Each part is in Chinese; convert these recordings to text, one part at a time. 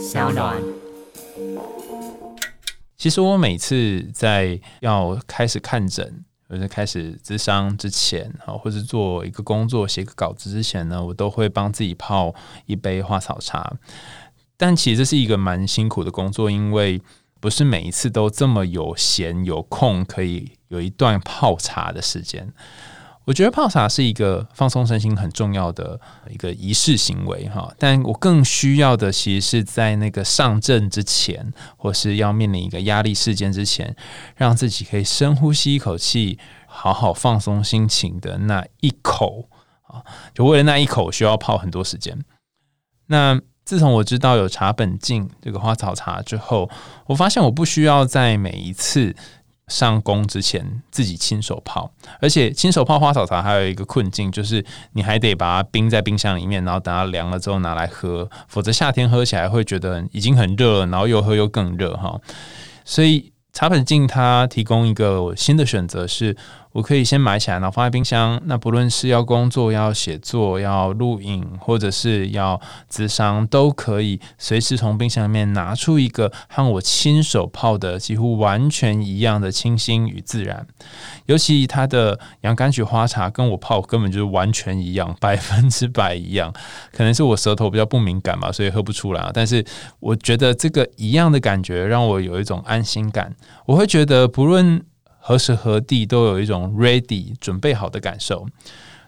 小暖。其实我每次在要开始看诊或者开始咨商之前，啊，或者做一个工作、写个稿子之前呢，我都会帮自己泡一杯花草茶。但其实这是一个蛮辛苦的工作，因为不是每一次都这么有闲有空，可以有一段泡茶的时间。我觉得泡茶是一个放松身心很重要的一个仪式行为哈，但我更需要的其实是在那个上阵之前，或是要面临一个压力事件之前，让自己可以深呼吸一口气，好好放松心情的那一口啊，就为了那一口需要泡很多时间。那自从我知道有茶本净这个花草茶之后，我发现我不需要在每一次。上工之前自己亲手泡，而且亲手泡花草茶还有一个困境，就是你还得把它冰在冰箱里面，然后等它凉了之后拿来喝，否则夏天喝起来会觉得已经很热了，然后又喝又更热哈。所以茶本净它提供一个新的选择是。我可以先买起来，然后放在冰箱。那不论是要工作、要写作、要录影，或者是要咨商，都可以随时从冰箱里面拿出一个和我亲手泡的几乎完全一样的清新与自然。尤其它的洋甘菊花茶跟我泡根本就是完全一样，百分之百一样。可能是我舌头比较不敏感吧，所以喝不出来。但是我觉得这个一样的感觉让我有一种安心感。我会觉得不论。何时何地都有一种 ready 准备好的感受，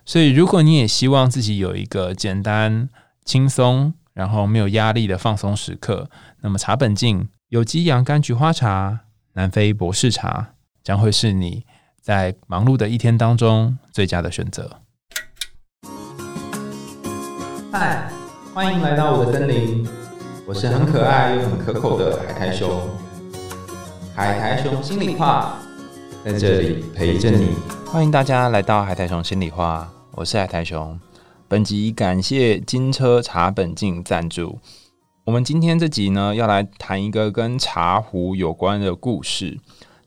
所以如果你也希望自己有一个简单、轻松，然后没有压力的放松时刻，那么茶本净有机洋甘菊花茶、南非博士茶将会是你在忙碌的一天当中最佳的选择。嗨，欢迎来到我的森林，我是很可爱又很可口的海苔熊。海苔熊心里话。在这里陪着你，欢迎大家来到海苔熊心里话，我是海苔熊。本集感谢金车茶本净赞助。我们今天这集呢，要来谈一个跟茶壶有关的故事。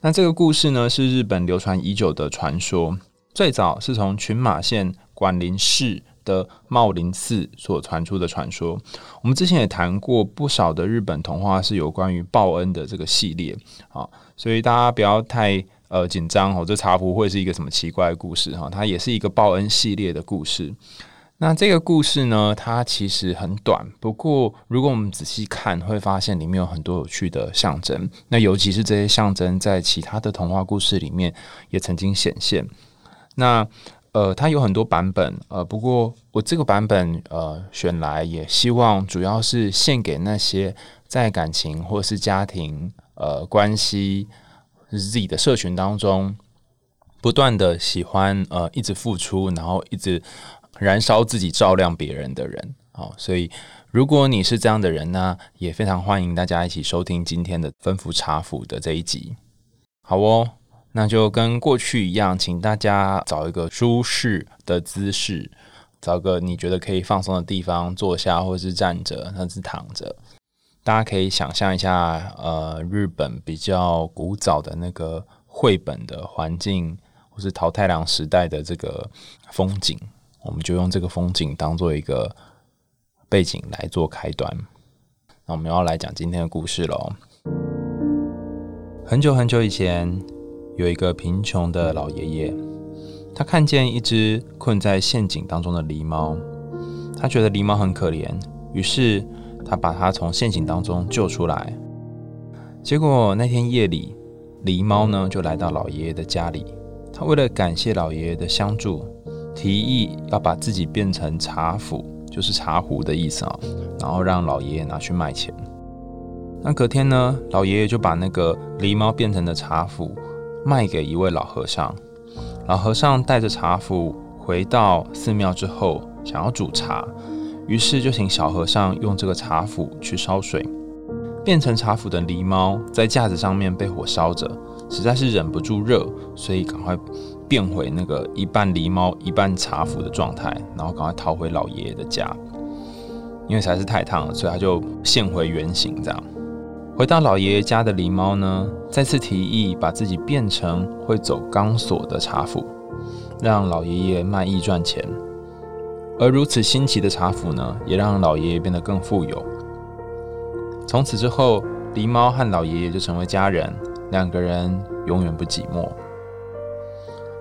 那这个故事呢，是日本流传已久的传说，最早是从群马县管林市的茂林寺所传出的传说。我们之前也谈过不少的日本童话，是有关于报恩的这个系列啊，所以大家不要太。呃，紧张哦，这茶壶会是一个什么奇怪的故事哈？它也是一个报恩系列的故事。那这个故事呢，它其实很短，不过如果我们仔细看，会发现里面有很多有趣的象征。那尤其是这些象征，在其他的童话故事里面也曾经显现。那呃，它有很多版本，呃，不过我这个版本呃选来，也希望主要是献给那些在感情或是家庭呃关系。自己的社群当中，不断的喜欢呃，一直付出，然后一直燃烧自己，照亮别人的人哦。所以，如果你是这样的人呢，也非常欢迎大家一起收听今天的吩咐茶府的这一集。好哦，那就跟过去一样，请大家找一个舒适的姿势，找个你觉得可以放松的地方坐下，或是站着，甚至躺着。大家可以想象一下，呃，日本比较古早的那个绘本的环境，或是桃太郎时代的这个风景，我们就用这个风景当做一个背景来做开端。那我们要来讲今天的故事喽。很久很久以前，有一个贫穷的老爷爷，他看见一只困在陷阱当中的狸猫，他觉得狸猫很可怜，于是。他把它从陷阱当中救出来，结果那天夜里，狸猫呢就来到老爷爷的家里。他为了感谢老爷爷的相助，提议要把自己变成茶壶，就是茶壶的意思啊，然后让老爷爷拿去卖钱。那隔天呢，老爷爷就把那个狸猫变成的茶壶卖给一位老和尚。老和尚带着茶釜回到寺庙之后，想要煮茶。于是就请小和尚用这个茶釜去烧水，变成茶釜的狸猫在架子上面被火烧着，实在是忍不住热，所以赶快变回那个一半狸猫一半茶釜的状态，然后赶快逃回老爷爷的家。因为实在是太烫了，所以他就现回原形。这样回到老爷爷家的狸猫呢，再次提议把自己变成会走钢索的茶釜，让老爷爷卖艺赚钱。而如此新奇的茶釜呢，也让老爷爷变得更富有。从此之后，狸猫和老爷爷就成为家人，两个人永远不寂寞。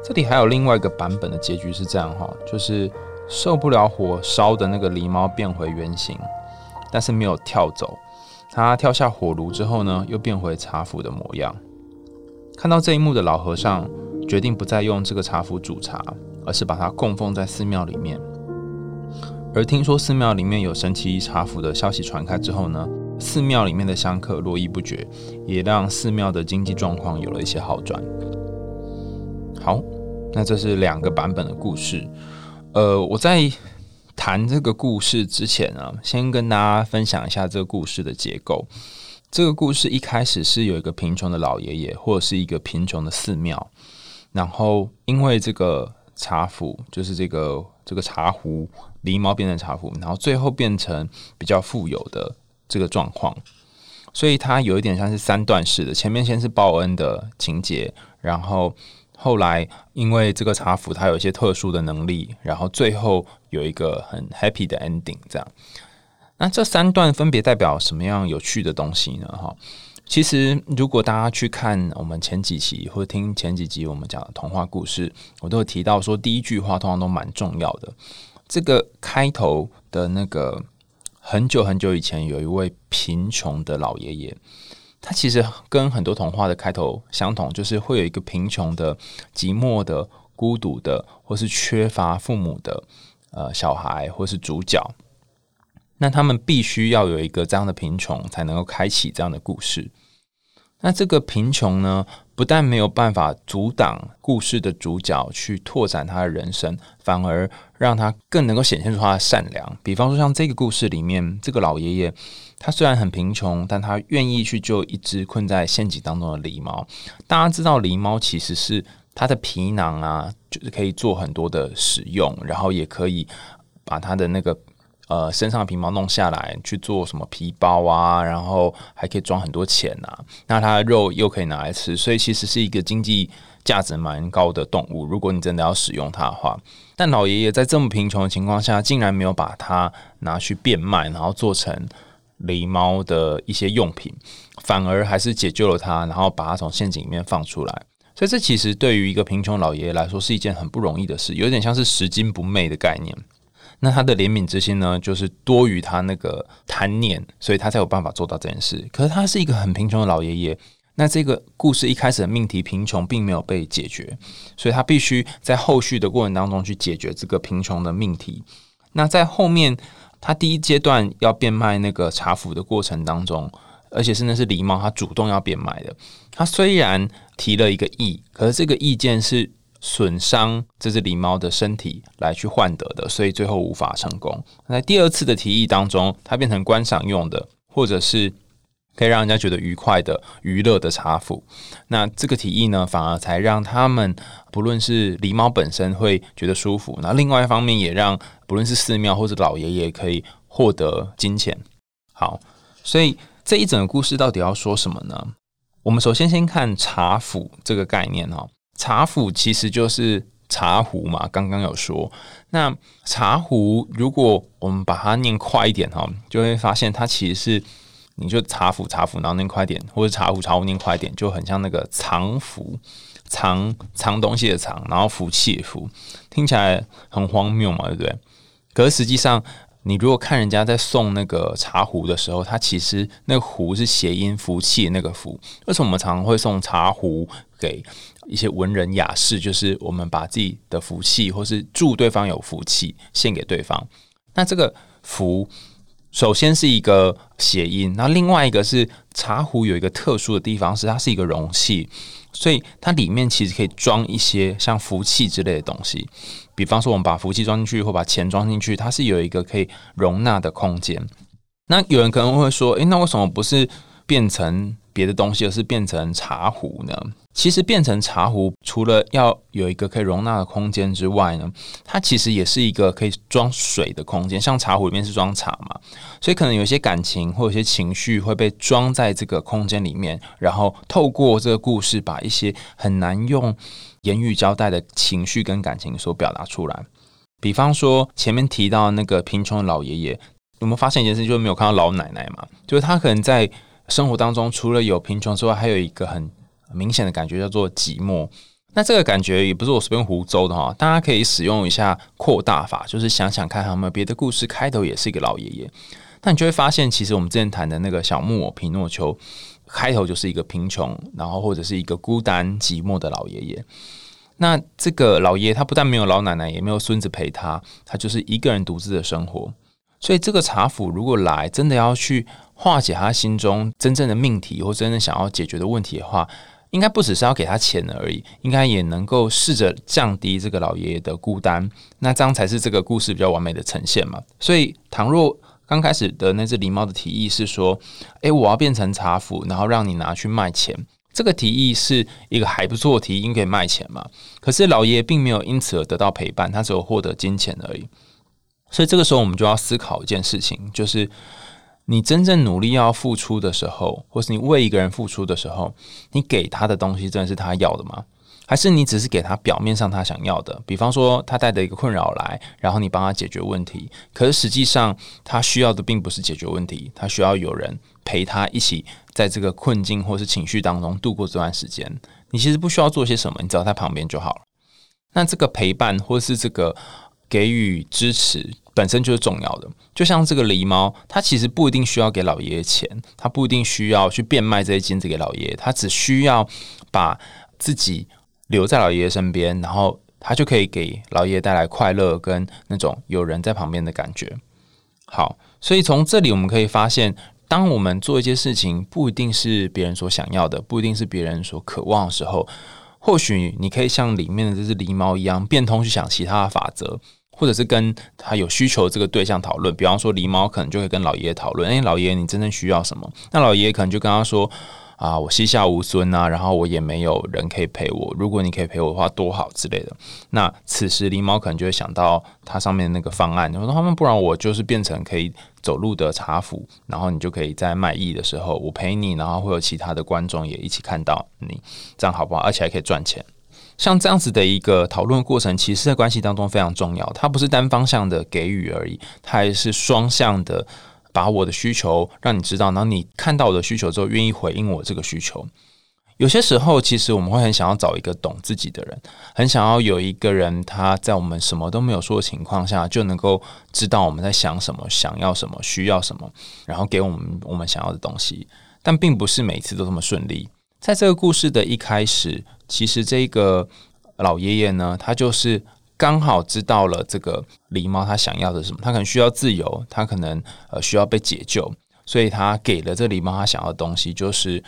这里还有另外一个版本的结局是这样哈，就是受不了火烧的那个狸猫变回原形，但是没有跳走。他跳下火炉之后呢，又变回茶壶的模样。看到这一幕的老和尚决定不再用这个茶壶煮茶，而是把它供奉在寺庙里面。而听说寺庙里面有神奇茶壶的消息传开之后呢，寺庙里面的香客络绎不绝，也让寺庙的经济状况有了一些好转。好，那这是两个版本的故事。呃，我在谈这个故事之前呢，先跟大家分享一下这个故事的结构。这个故事一开始是有一个贫穷的老爷爷，或者是一个贫穷的寺庙，然后因为这个茶壶，就是这个这个茶壶。狸猫变成茶壶，然后最后变成比较富有的这个状况，所以它有一点像是三段式的。前面先是报恩的情节，然后后来因为这个茶壶它有一些特殊的能力，然后最后有一个很 happy 的 ending。这样，那这三段分别代表什么样有趣的东西呢？哈，其实如果大家去看我们前几期或者听前几集我们讲的童话故事，我都有提到说，第一句话通常都蛮重要的。这个开头的那个很久很久以前，有一位贫穷的老爷爷，他其实跟很多童话的开头相同，就是会有一个贫穷的、寂寞的、孤独的，或是缺乏父母的呃小孩，或是主角。那他们必须要有一个这样的贫穷，才能够开启这样的故事。那这个贫穷呢，不但没有办法阻挡故事的主角去拓展他的人生，反而让他更能够显现出他的善良。比方说，像这个故事里面，这个老爷爷，他虽然很贫穷，但他愿意去救一只困在陷阱当中的狸猫。大家知道，狸猫其实是它的皮囊啊，就是可以做很多的使用，然后也可以把它的那个。呃，身上的皮毛弄下来去做什么皮包啊，然后还可以装很多钱呐。那它的肉又可以拿来吃，所以其实是一个经济价值蛮高的动物。如果你真的要使用它的话，但老爷爷在这么贫穷的情况下，竟然没有把它拿去变卖，然后做成狸猫的一些用品，反而还是解救了它，然后把它从陷阱里面放出来。所以这其实对于一个贫穷老爷爷来说是一件很不容易的事，有点像是拾金不昧的概念。那他的怜悯之心呢，就是多于他那个贪念，所以他才有办法做到这件事。可是他是一个很贫穷的老爷爷，那这个故事一开始的命题贫穷并没有被解决，所以他必须在后续的过程当中去解决这个贫穷的命题。那在后面，他第一阶段要变卖那个茶壶的过程当中，而且是那是狸猫他主动要变卖的，他虽然提了一个意，可是这个意见是。损伤这只狸猫的身体来去换得的，所以最后无法成功。在第二次的提议当中，它变成观赏用的，或者是可以让人家觉得愉快的娱乐的茶壶。那这个提议呢，反而才让他们不论是狸猫本身会觉得舒服，那另外一方面也让不论是寺庙或者老爷爷可以获得金钱。好，所以这一整个故事到底要说什么呢？我们首先先看茶釜这个概念哈。茶釜其实就是茶壶嘛，刚刚有说。那茶壶，如果我们把它念快一点哈，就会发现它其实是，你就茶壶茶壶，然后念快点，或者茶壶茶壶念快点，就很像那个藏福，藏藏东西的藏，然后福气的福，听起来很荒谬嘛，对不对？可是实际上，你如果看人家在送那个茶壶的时候，它其实那个壶是谐音福气那个福。为什么我们常常会送茶壶给？一些文人雅士，就是我们把自己的福气，或是祝对方有福气，献给对方。那这个福，首先是一个谐音，那另外一个是茶壶有一个特殊的地方，是它是一个容器，所以它里面其实可以装一些像福气之类的东西。比方说，我们把福气装进去，或把钱装进去，它是有一个可以容纳的空间。那有人可能会说，诶，那为什么不是变成别的东西，而是变成茶壶呢？其实变成茶壶，除了要有一个可以容纳的空间之外呢，它其实也是一个可以装水的空间。像茶壶里面是装茶嘛，所以可能有些感情或有些情绪会被装在这个空间里面，然后透过这个故事，把一些很难用言语交代的情绪跟感情所表达出来。比方说前面提到那个贫穷的老爷爷，有没有发现一件事，就是没有看到老奶奶嘛？就是她可能在生活当中，除了有贫穷之外，还有一个很明显的感觉叫做寂寞。那这个感觉也不是我随便胡诌的哈，大家可以使用一下扩大法，就是想想看，有没有别的故事开头也是一个老爷爷。那你就会发现，其实我们之前谈的那个小木偶皮诺丘，开头就是一个贫穷，然后或者是一个孤单寂寞的老爷爷。那这个老爷爷他不但没有老奶奶，也没有孙子陪他，他就是一个人独自的生活。所以这个茶府如果来，真的要去化解他心中真正的命题，或真正想要解决的问题的话，应该不只是要给他钱而已，应该也能够试着降低这个老爷爷的孤单。那这样才是这个故事比较完美的呈现嘛。所以，倘若刚开始的那只狸猫的提议是说：“诶，我要变成茶壶，然后让你拿去卖钱。”这个提议是一个还不错的提议，应该卖钱嘛。可是老爷爷并没有因此而得到陪伴，他只有获得金钱而已。所以这个时候，我们就要思考一件事情，就是你真正努力要付出的时候，或是你为一个人付出的时候，你给他的东西真的是他要的吗？还是你只是给他表面上他想要的？比方说，他带着一个困扰来，然后你帮他解决问题，可是实际上他需要的并不是解决问题，他需要有人陪他一起在这个困境或是情绪当中度过这段时间。你其实不需要做些什么，你只要在旁边就好了。那这个陪伴或是这个给予支持。本身就是重要的，就像这个狸猫，它其实不一定需要给老爷爷钱，它不一定需要去变卖这些金子给老爷爷，它只需要把自己留在老爷爷身边，然后他就可以给老爷爷带来快乐跟那种有人在旁边的感觉。好，所以从这里我们可以发现，当我们做一件事情不一定是别人所想要的，不一定是别人所渴望的时候，或许你可以像里面的这只狸猫一样，变通去想其他的法则。或者是跟他有需求这个对象讨论，比方说狸猫可能就会跟老爷爷讨论，哎，老爷爷你真正需要什么？那老爷爷可能就跟他说，啊，我膝下无孙啊，然后我也没有人可以陪我，如果你可以陪我的话，多好之类的。那此时狸猫可能就会想到它上面那个方案，就说他们不然我就是变成可以走路的茶壶，然后你就可以在卖艺的时候我陪你，然后会有其他的观众也一起看到你，这样好不好？而且还可以赚钱。像这样子的一个讨论过程，其实在关系当中非常重要。它不是单方向的给予而已，它还是双向的，把我的需求让你知道，然后你看到我的需求之后，愿意回应我这个需求。有些时候，其实我们会很想要找一个懂自己的人，很想要有一个人，他在我们什么都没有说的情况下，就能够知道我们在想什么、想要什么、需要什么，然后给我们我们想要的东西。但并不是每次都这么顺利。在这个故事的一开始。其实这个老爷爷呢，他就是刚好知道了这个狸猫他想要的什么，他可能需要自由，他可能呃需要被解救，所以他给了这狸猫他想要的东西，就是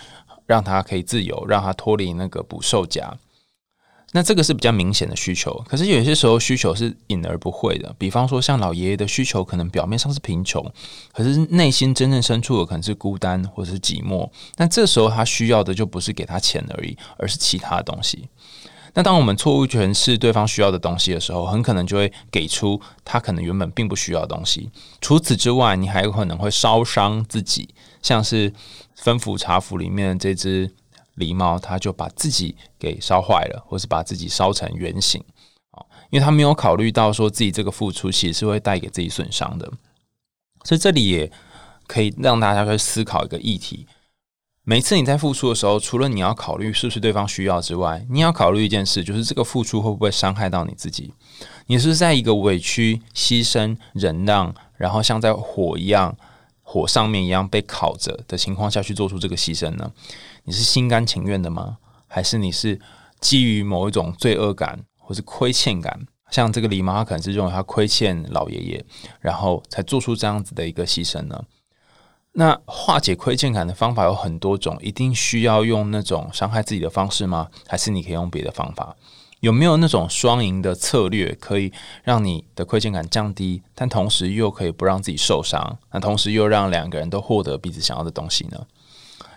让他可以自由，让他脱离那个捕兽夹。那这个是比较明显的需求，可是有些时候需求是隐而不会的。比方说，像老爷爷的需求，可能表面上是贫穷，可是内心真正深处的可能是孤单或者是寂寞。那这时候他需要的就不是给他钱而已，而是其他的东西。那当我们错误诠释对方需要的东西的时候，很可能就会给出他可能原本并不需要的东西。除此之外，你还有可能会烧伤自己，像是吩咐茶府里面的这只。狸猫，它就把自己给烧坏了，或是把自己烧成圆形啊，因为他没有考虑到说自己这个付出其实是会带给自己损伤的，所以这里也可以让大家去思考一个议题：每次你在付出的时候，除了你要考虑是不是对方需要之外，你要考虑一件事，就是这个付出会不会伤害到你自己？你是在一个委屈、牺牲、忍让，然后像在火一样、火上面一样被烤着的情况下去做出这个牺牲呢？你是心甘情愿的吗？还是你是基于某一种罪恶感或是亏欠感？像这个狸猫，他可能是认为他亏欠老爷爷，然后才做出这样子的一个牺牲呢？那化解亏欠感的方法有很多种，一定需要用那种伤害自己的方式吗？还是你可以用别的方法？有没有那种双赢的策略，可以让你的亏欠感降低，但同时又可以不让自己受伤？那同时又让两个人都获得彼此想要的东西呢？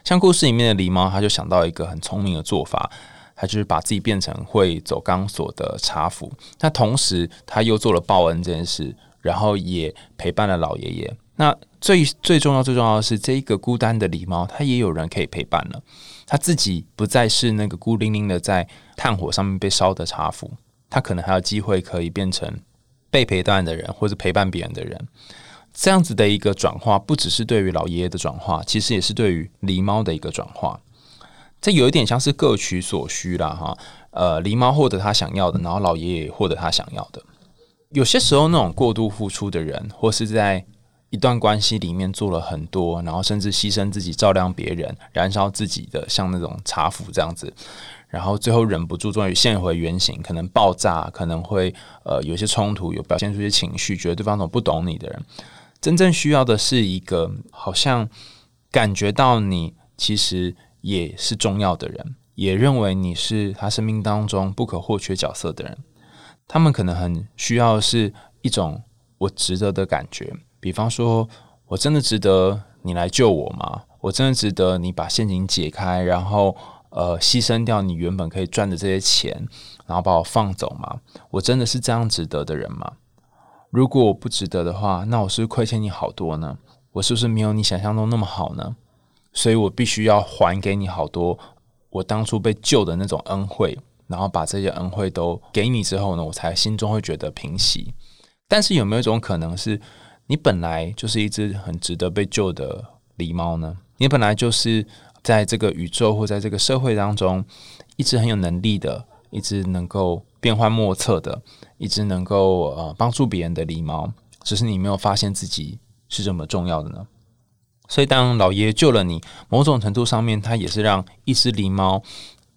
像故事里面的狸猫，他就想到一个很聪明的做法，他就是把自己变成会走钢索的茶壶。那同时他又做了报恩这件事，然后也陪伴了老爷爷。那最最重要、最重要的是，这一个孤单的狸猫，它也有人可以陪伴了。他自己不再是那个孤零零的在炭火上面被烧的茶壶，他可能还有机会可以变成被陪伴的人，或者陪伴别人的人。这样子的一个转化，不只是对于老爷爷的转化，其实也是对于狸猫的一个转化。这有一点像是各取所需啦，哈。呃，狸猫获得他想要的，然后老爷爷获得他想要的。有些时候，那种过度付出的人，或是在一段关系里面做了很多，然后甚至牺牲自己照亮别人，燃烧自己的，像那种茶壶这样子，然后最后忍不住终于现回原形，可能爆炸，可能会呃有些冲突，有表现出一些情绪，觉得对方总不懂你的人。真正需要的是一个好像感觉到你其实也是重要的人，也认为你是他生命当中不可或缺角色的人。他们可能很需要是一种我值得的感觉，比方说我真的值得你来救我吗？我真的值得你把陷阱解开，然后呃牺牲掉你原本可以赚的这些钱，然后把我放走吗？我真的是这样值得的人吗？如果我不值得的话，那我是不是亏欠你好多呢？我是不是没有你想象中那么好呢？所以我必须要还给你好多我当初被救的那种恩惠，然后把这些恩惠都给你之后呢，我才心中会觉得平息。但是有没有一种可能是，你本来就是一只很值得被救的狸猫呢？你本来就是在这个宇宙或在这个社会当中，一只很有能力的，一只能够变幻莫测的。一只能够呃帮助别人的狸猫，只是你没有发现自己是这么重要的呢。所以当老爷救了你，某种程度上面，他也是让一只狸猫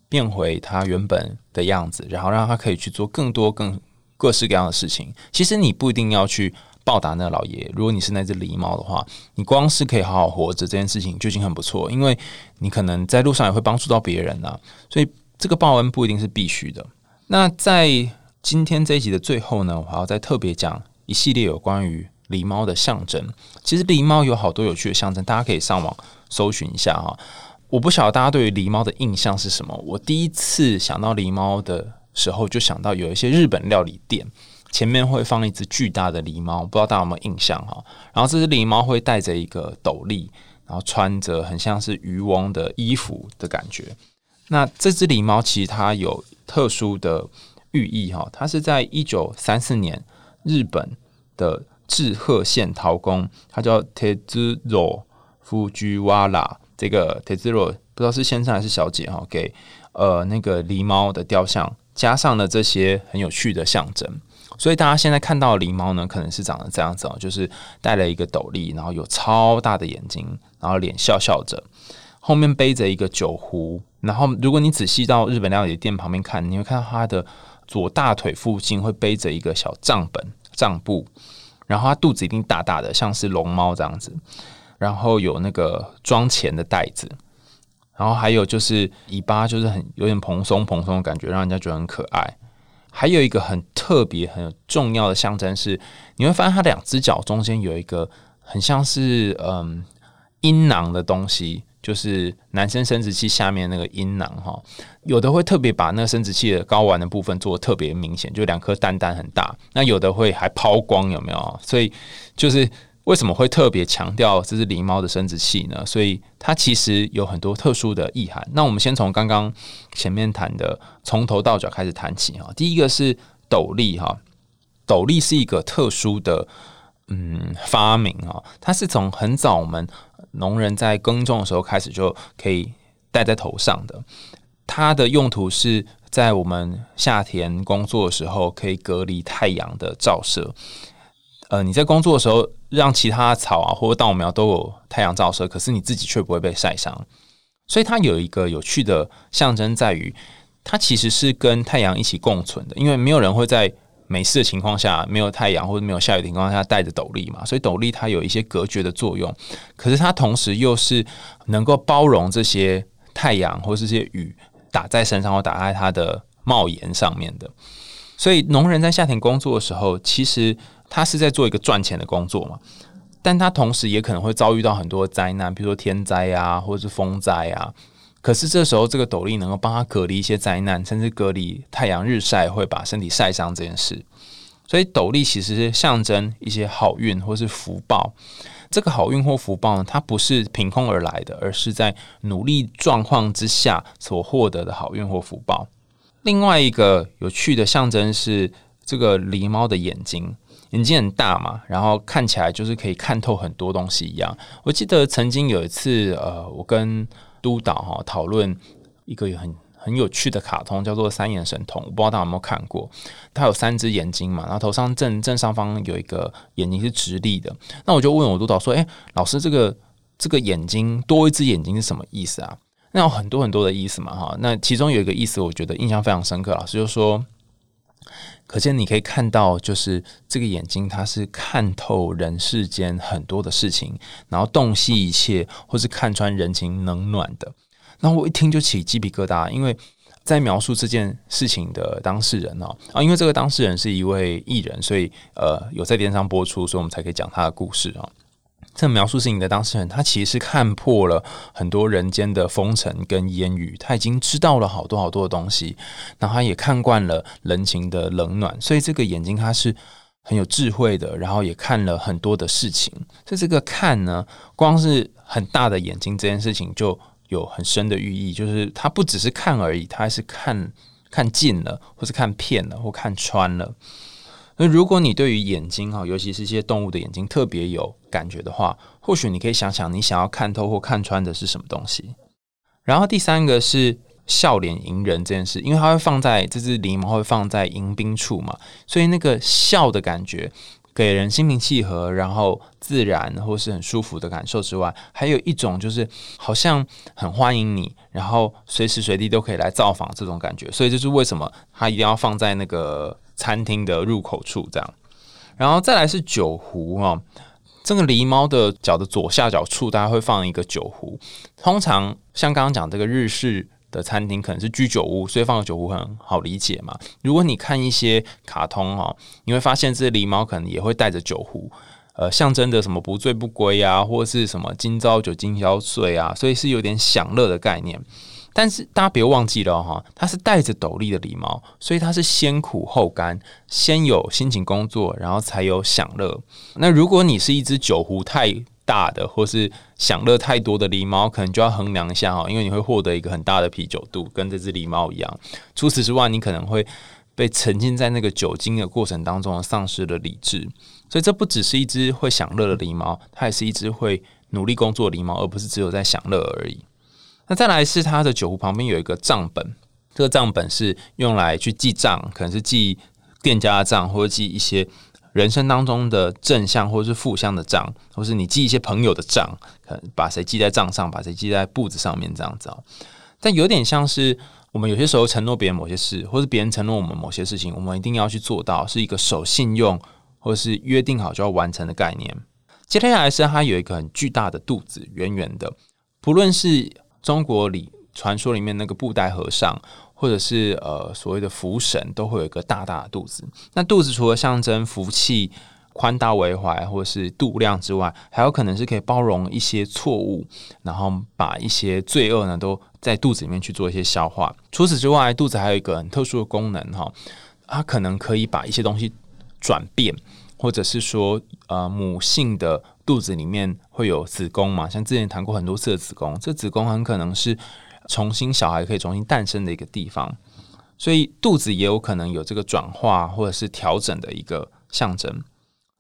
变回它原本的样子，然后让它可以去做更多更各式各样的事情。其实你不一定要去报答那个老爷，如果你是那只狸猫的话，你光是可以好好活着这件事情就已经很不错，因为你可能在路上也会帮助到别人呐。所以这个报恩不一定是必须的。那在今天这一集的最后呢，我还要再特别讲一系列有关于狸猫的象征。其实狸猫有好多有趣的象征，大家可以上网搜寻一下哈。我不晓得大家对于狸猫的印象是什么。我第一次想到狸猫的时候，就想到有一些日本料理店前面会放一只巨大的狸猫，不知道大家有没有印象哈？然后这只狸猫会带着一个斗笠，然后穿着很像是渔翁的衣服的感觉。那这只狸猫其实它有特殊的。寓意哈，它是在一九三四年日本的志贺县陶宫，它叫 Tezuro Fujiwara，这个 Tezuro 不知道是先生还是小姐哈，给呃那个狸猫的雕像加上了这些很有趣的象征，所以大家现在看到狸猫呢，可能是长得这样子哦，就是戴了一个斗笠，然后有超大的眼睛，然后脸笑笑着，后面背着一个酒壶，然后如果你仔细到日本料理店旁边看，你会看到它的。左大腿附近会背着一个小账本账簿，然后它肚子一定大大的，像是龙猫这样子，然后有那个装钱的袋子，然后还有就是尾巴就是很有点蓬松蓬松的感觉，让人家觉得很可爱。还有一个很特别很重要的象征是，你会发现它两只脚中间有一个很像是嗯阴囊的东西。就是男生生殖器下面那个阴囊哈，有的会特别把那个生殖器的睾丸的部分做的特别明显，就两颗蛋蛋很大。那有的会还抛光，有没有？所以就是为什么会特别强调这是狸猫的生殖器呢？所以它其实有很多特殊的意涵。那我们先从刚刚前面谈的从头到脚开始谈起哈。第一个是斗笠哈，斗笠是一个特殊的嗯发明啊，它是从很早我们。农人在耕种的时候开始就可以戴在头上的，它的用途是在我们夏天工作的时候可以隔离太阳的照射。呃，你在工作的时候让其他草啊或者稻苗都有太阳照射，可是你自己却不会被晒伤。所以它有一个有趣的象征在于，它其实是跟太阳一起共存的，因为没有人会在。没事的情况下，没有太阳或者没有下雨的情况下，戴着斗笠嘛，所以斗笠它有一些隔绝的作用。可是它同时又是能够包容这些太阳或是这些雨打在身上或打在它的帽檐上面的。所以农人在夏天工作的时候，其实他是在做一个赚钱的工作嘛，但他同时也可能会遭遇到很多灾难，比如说天灾啊，或者是风灾啊。可是这时候，这个斗笠能够帮他隔离一些灾难，甚至隔离太阳日晒会把身体晒伤这件事。所以斗笠其实是象征一些好运或是福报。这个好运或福报呢，它不是凭空而来的，而是在努力状况之下所获得的好运或福报。另外一个有趣的象征是这个狸猫的眼睛，眼睛很大嘛，然后看起来就是可以看透很多东西一样。我记得曾经有一次，呃，我跟督导哈讨论一个很很有趣的卡通，叫做《三眼神童》，我不知道大家有没有看过。它有三只眼睛嘛，然后头上正正上方有一个眼睛是直立的。那我就问我督导说：“诶，老师，这个这个眼睛多一只眼睛是什么意思啊？”那有很多很多的意思嘛，哈。那其中有一个意思，我觉得印象非常深刻。老师就说。可见你可以看到，就是这个眼睛，它是看透人世间很多的事情，然后洞悉一切，或是看穿人情冷暖的。然后我一听就起鸡皮疙瘩，因为在描述这件事情的当事人哦啊，因为这个当事人是一位艺人，所以呃有在电视上播出，所以我们才可以讲他的故事啊。这描述是你的当事人，他其实看破了很多人间的风尘跟烟雨，他已经知道了好多好多的东西，然后他也看惯了人情的冷暖，所以这个眼睛他是很有智慧的，然后也看了很多的事情。所以这个看呢，光是很大的眼睛这件事情就有很深的寓意，就是他不只是看而已，他还是看看尽了，或是看遍了，或看穿了。那如果你对于眼睛哈，尤其是一些动物的眼睛特别有感觉的话，或许你可以想想，你想要看透或看穿的是什么东西。然后第三个是笑脸迎人这件事，因为它会放在这只狸猫会放在迎宾处嘛，所以那个笑的感觉给人心平气和，然后自然或是很舒服的感受之外，还有一种就是好像很欢迎你，然后随时随地都可以来造访这种感觉。所以这是为什么它一定要放在那个。餐厅的入口处，这样，然后再来是酒壶啊。这个狸猫的脚的左下角处，大家会放一个酒壶。通常像刚刚讲这个日式的餐厅，可能是居酒屋，所以放个酒壶很好理解嘛。如果你看一些卡通哈，你会发现这狸猫可能也会带着酒壶，呃，象征的什么不醉不归啊，或是什么今朝酒今宵醉啊，所以是有点享乐的概念。但是大家别忘记了哈，它是戴着斗笠的狸猫，所以它是先苦后甘，先有心情工作，然后才有享乐。那如果你是一只酒壶太大的，或是享乐太多的狸猫，可能就要衡量一下哈，因为你会获得一个很大的啤酒肚，跟这只狸猫一样。除此之外，你可能会被沉浸在那个酒精的过程当中，丧失了理智。所以这不只是一只会享乐的狸猫，它也是一只会努力工作的狸猫，而不是只有在享乐而已。那再来是它的酒壶旁边有一个账本，这个账本是用来去记账，可能是记店家的账，或者记一些人生当中的正向或者是负向的账，或是你记一些朋友的账，可能把谁记在账上，把谁记在簿子上面这样子哦。但有点像是我们有些时候承诺别人某些事，或是别人承诺我们某些事情，我们一定要去做到，是一个守信用或是约定好就要完成的概念。接下来是它有一个很巨大的肚子，圆圆的，不论是中国里传说里面那个布袋和尚，或者是呃所谓的福神，都会有一个大大的肚子。那肚子除了象征福气、宽大为怀，或者是度量之外，还有可能是可以包容一些错误，然后把一些罪恶呢都在肚子里面去做一些消化。除此之外，肚子还有一个很特殊的功能哈，它可能可以把一些东西转变，或者是说呃母性的。肚子里面会有子宫嘛？像之前谈过很多次的子宫，这子宫很可能是重新小孩可以重新诞生的一个地方，所以肚子也有可能有这个转化或者是调整的一个象征。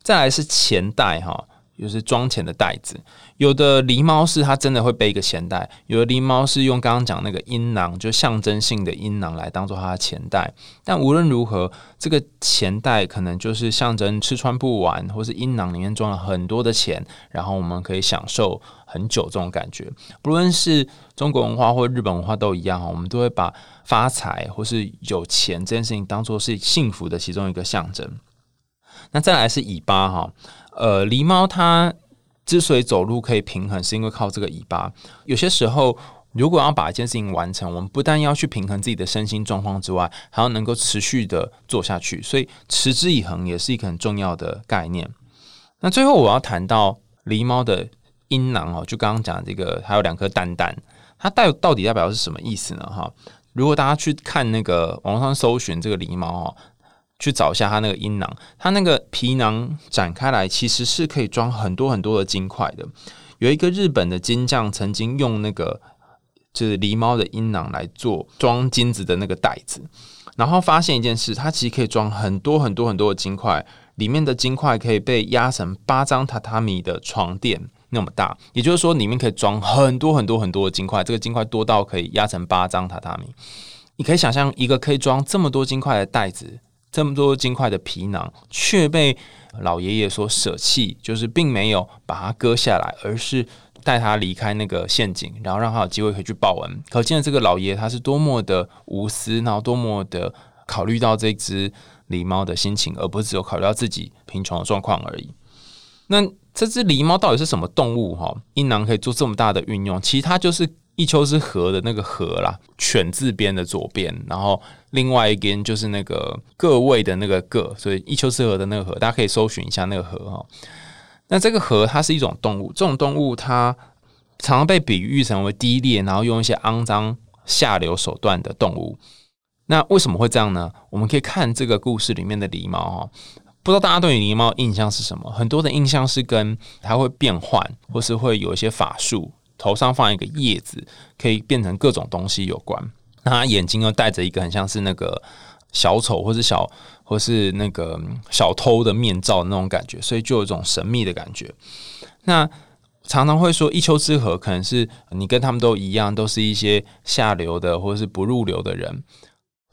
再来是钱袋哈。就是装钱的袋子，有的狸猫是它真的会背一个钱袋，有的狸猫是用刚刚讲那个阴囊，就象征性的阴囊来当做它的钱袋。但无论如何，这个钱袋可能就是象征吃穿不完，或是阴囊里面装了很多的钱，然后我们可以享受很久这种感觉。不论是中国文化或日本文化都一样哈，我们都会把发财或是有钱这件事情当做是幸福的其中一个象征。那再来是尾巴哈。呃，狸猫它之所以走路可以平衡，是因为靠这个尾巴。有些时候，如果要把一件事情完成，我们不但要去平衡自己的身心状况之外，还要能够持续的做下去。所以，持之以恒也是一个很重要的概念。那最后我要谈到狸猫的阴囊哦，就刚刚讲这个，还有两颗蛋蛋，它代到底代表是什么意思呢？哈，如果大家去看那个网上搜寻这个狸猫哦。去找一下它那个阴囊，它那个皮囊展开来，其实是可以装很多很多的金块的。有一个日本的金匠曾经用那个就是狸猫的阴囊来做装金子的那个袋子，然后发现一件事，它其实可以装很多很多很多的金块，里面的金块可以被压成八张榻榻米的床垫那么大，也就是说里面可以装很多很多很多的金块，这个金块多到可以压成八张榻榻米。你可以想象一个可以装这么多金块的袋子，这么多金块的皮囊，却被老爷爷所舍弃，就是并没有把它割下来，而是带他离开那个陷阱，然后让他有机会可以去报恩。可见这个老爷他是多么的无私，然后多么的考虑到这只。狸猫的心情，而不是只有考虑到自己贫穷的状况而已。那这只狸猫到底是什么动物？哈，阴囊可以做这么大的运用，其实它就是一丘之貉的那个貉啦，犬字边的左边，然后另外一边就是那个各位的那个各，所以一丘之貉的那个貉，大家可以搜寻一下那个貉哈。那这个貉它是一种动物，这种动物它常常被比喻成为低劣，然后用一些肮脏下流手段的动物。那为什么会这样呢？我们可以看这个故事里面的狸猫哈，不知道大家对狸猫印象是什么？很多的印象是跟它会变换，或是会有一些法术，头上放一个叶子，可以变成各种东西有关。那他眼睛又戴着一个很像是那个小丑或是小或是那个小偷的面罩那种感觉，所以就有一种神秘的感觉。那常常会说一丘之貉，可能是你跟他们都一样，都是一些下流的或是不入流的人。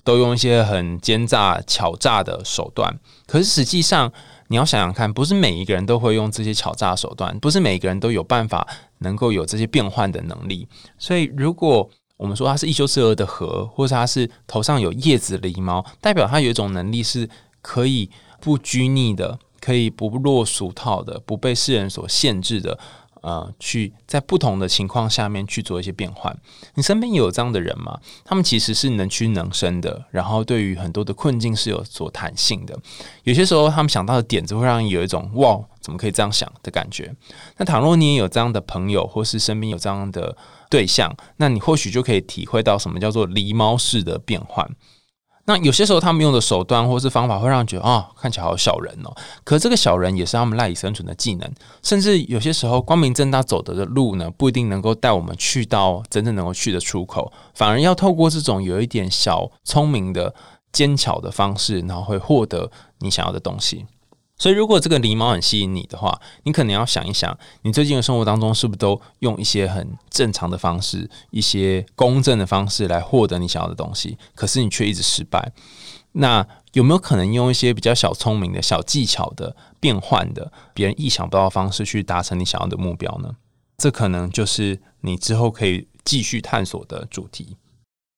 都用一些很奸诈、巧诈的手段，可是实际上你要想想看，不是每一个人都会用这些巧诈手段，不是每一个人都有办法能够有这些变换的能力。所以，如果我们说它是一休之貉的河，或者它是头上有叶子的狸猫，代表它有一种能力是可以不拘泥的，可以不落俗套的，不被世人所限制的。呃，去在不同的情况下面去做一些变换。你身边有这样的人吗？他们其实是能屈能伸的，然后对于很多的困境是有所弹性的。有些时候，他们想到的点子会让你有一种“哇，怎么可以这样想”的感觉。那倘若你也有这样的朋友，或是身边有这样的对象，那你或许就可以体会到什么叫做狸猫式的变换。那有些时候，他们用的手段或是方法会让人觉得啊，看起来好小人哦。可这个小人也是他们赖以生存的技能。甚至有些时候，光明正大走的的路呢，不一定能够带我们去到真正能够去的出口，反而要透过这种有一点小聪明的奸巧的方式，然后会获得你想要的东西。所以，如果这个狸猫很吸引你的话，你可能要想一想，你最近的生活当中是不是都用一些很正常的方式、一些公正的方式来获得你想要的东西，可是你却一直失败。那有没有可能用一些比较小聪明的小技巧的变换的、别人意想不到的方式去达成你想要的目标呢？这可能就是你之后可以继续探索的主题。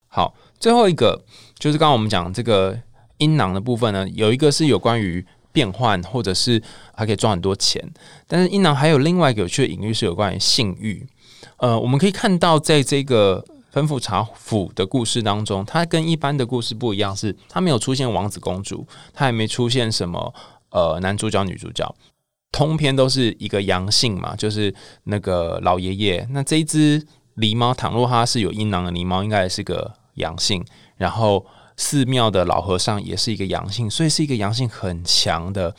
好，最后一个就是刚刚我们讲这个阴囊的部分呢，有一个是有关于。变换，或者是还可以赚很多钱，但是阴囊还有另外一个有趣的隐喻是有关于性欲。呃，我们可以看到，在这个吩咐茶府的故事当中，它跟一般的故事不一样，是它没有出现王子公主，它也没出现什么呃男主角女主角，通篇都是一个阳性嘛，就是那个老爷爷。那这一只狸猫，倘若它是有阴囊的狸猫，应该也是个阳性，然后。寺庙的老和尚也是一个阳性，所以是一个阳性很强的、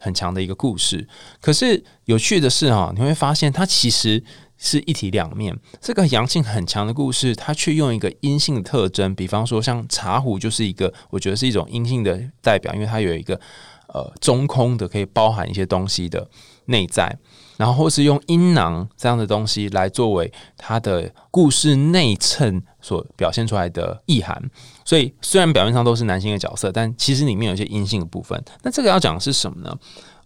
很强的一个故事。可是有趣的是哈，你会发现它其实是一体两面。这个阳性很强的故事，它却用一个阴性的特征，比方说像茶壶就是一个，我觉得是一种阴性的代表，因为它有一个呃中空的，可以包含一些东西的内在。然后或是用阴囊这样的东西来作为它的故事内衬所表现出来的意涵，所以虽然表面上都是男性的角色，但其实里面有一些阴性的部分。那这个要讲的是什么呢？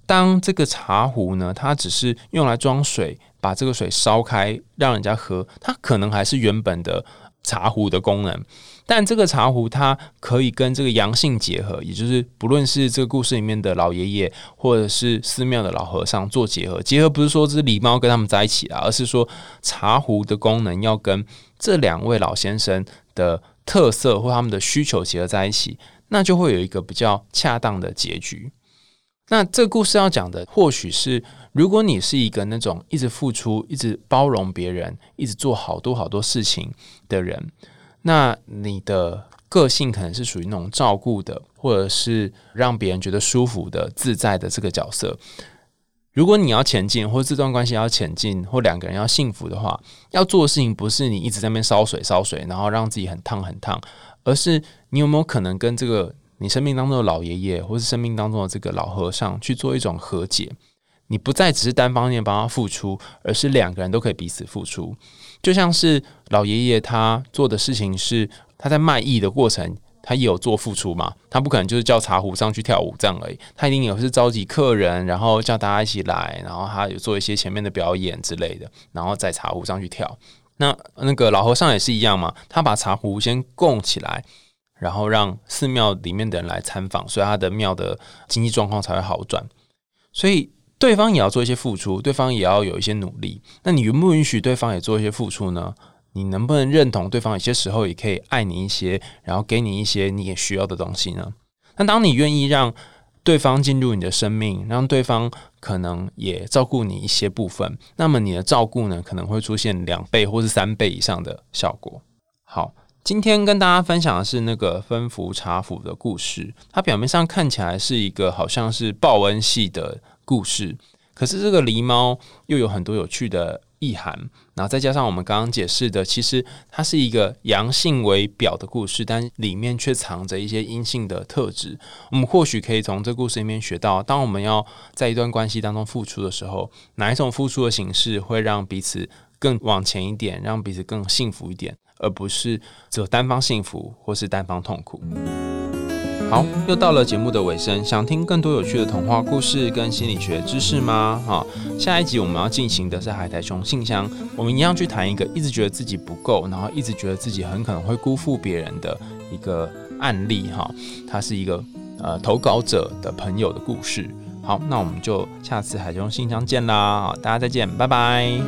当这个茶壶呢，它只是用来装水，把这个水烧开让人家喝，它可能还是原本的茶壶的功能。但这个茶壶它可以跟这个阳性结合，也就是不论是这个故事里面的老爷爷，或者是寺庙的老和尚做结合。结合不是说这是狸猫跟他们在一起了，而是说茶壶的功能要跟这两位老先生的特色或他们的需求结合在一起，那就会有一个比较恰当的结局。那这个故事要讲的，或许是如果你是一个那种一直付出、一直包容别人、一直做好多好多事情的人。那你的个性可能是属于那种照顾的，或者是让别人觉得舒服的、自在的这个角色。如果你要前进，或者这段关系要前进，或两个人要幸福的话，要做的事情不是你一直在那边烧水、烧水，然后让自己很烫很烫，而是你有没有可能跟这个你生命当中的老爷爷，或是生命当中的这个老和尚去做一种和解。你不再只是单方面帮他付出，而是两个人都可以彼此付出。就像是老爷爷他做的事情是他在卖艺的过程，他也有做付出嘛？他不可能就是叫茶壶上去跳舞这样而已，他一定有是召集客人，然后叫大家一起来，然后他有做一些前面的表演之类的，然后在茶壶上去跳。那那个老和尚也是一样嘛，他把茶壶先供起来，然后让寺庙里面的人来参访，所以他的庙的经济状况才会好转。所以。对方也要做一些付出，对方也要有一些努力。那你允不允许对方也做一些付出呢？你能不能认同对方有些时候也可以爱你一些，然后给你一些你也需要的东西呢？那当你愿意让对方进入你的生命，让对方可能也照顾你一些部分，那么你的照顾呢，可能会出现两倍或是三倍以上的效果。好，今天跟大家分享的是那个分福茶府的故事。它表面上看起来是一个好像是报恩系的。故事，可是这个狸猫又有很多有趣的意涵，然后再加上我们刚刚解释的，其实它是一个阳性为表的故事，但里面却藏着一些阴性的特质。我们或许可以从这故事里面学到，当我们要在一段关系当中付出的时候，哪一种付出的形式会让彼此更往前一点，让彼此更幸福一点，而不是只有单方幸福或是单方痛苦。好，又到了节目的尾声，想听更多有趣的童话故事跟心理学知识吗？哈，下一集我们要进行的是海苔熊信箱，我们一样去谈一个一直觉得自己不够，然后一直觉得自己很可能会辜负别人的一个案例哈，它是一个呃投稿者的朋友的故事。好，那我们就下次海苔熊信箱见啦，大家再见，拜拜。